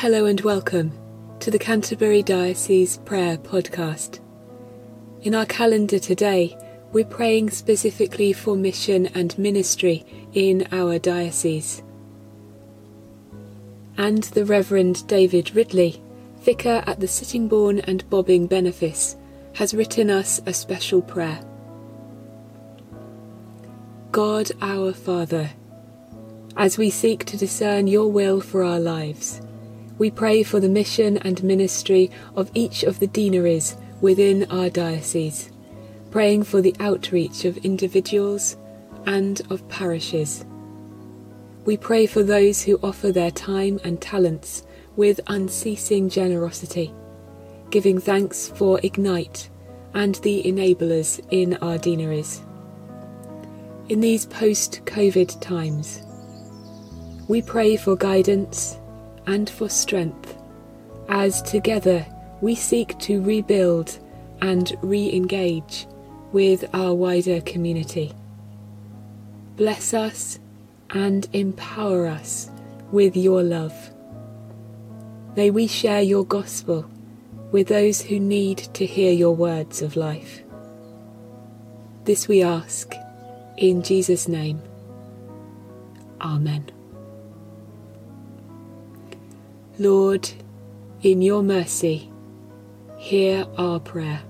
Hello and welcome to the Canterbury Diocese Prayer Podcast. In our calendar today, we're praying specifically for mission and ministry in our diocese. And the Reverend David Ridley, Vicar at the Sittingbourne and Bobbing Benefice, has written us a special prayer. God our Father, as we seek to discern your will for our lives, we pray for the mission and ministry of each of the deaneries within our diocese, praying for the outreach of individuals and of parishes. We pray for those who offer their time and talents with unceasing generosity, giving thanks for Ignite and the enablers in our deaneries. In these post COVID times, we pray for guidance and for strength as together we seek to rebuild and re engage with our wider community. Bless us and empower us with your love. May we share your gospel with those who need to hear your words of life. This we ask in Jesus' name. Amen. Lord, in your mercy, hear our prayer.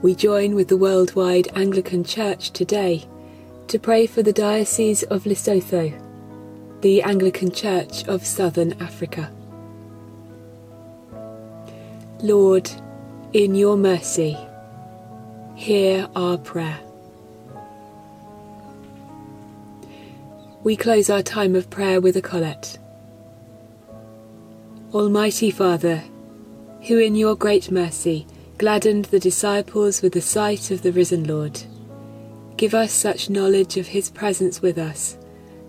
We join with the worldwide Anglican Church today to pray for the Diocese of Lesotho, the Anglican Church of Southern Africa. Lord, in your mercy, hear our prayer. We close our time of prayer with a collect. Almighty Father, who in your great mercy gladdened the disciples with the sight of the risen Lord, give us such knowledge of his presence with us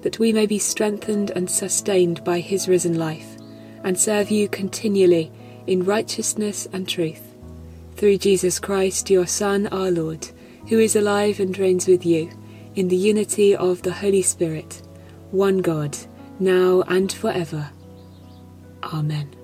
that we may be strengthened and sustained by his risen life and serve you continually in righteousness and truth. Through Jesus Christ, your Son, our Lord, who is alive and reigns with you in the unity of the Holy Spirit, one God, now and forever. Amen.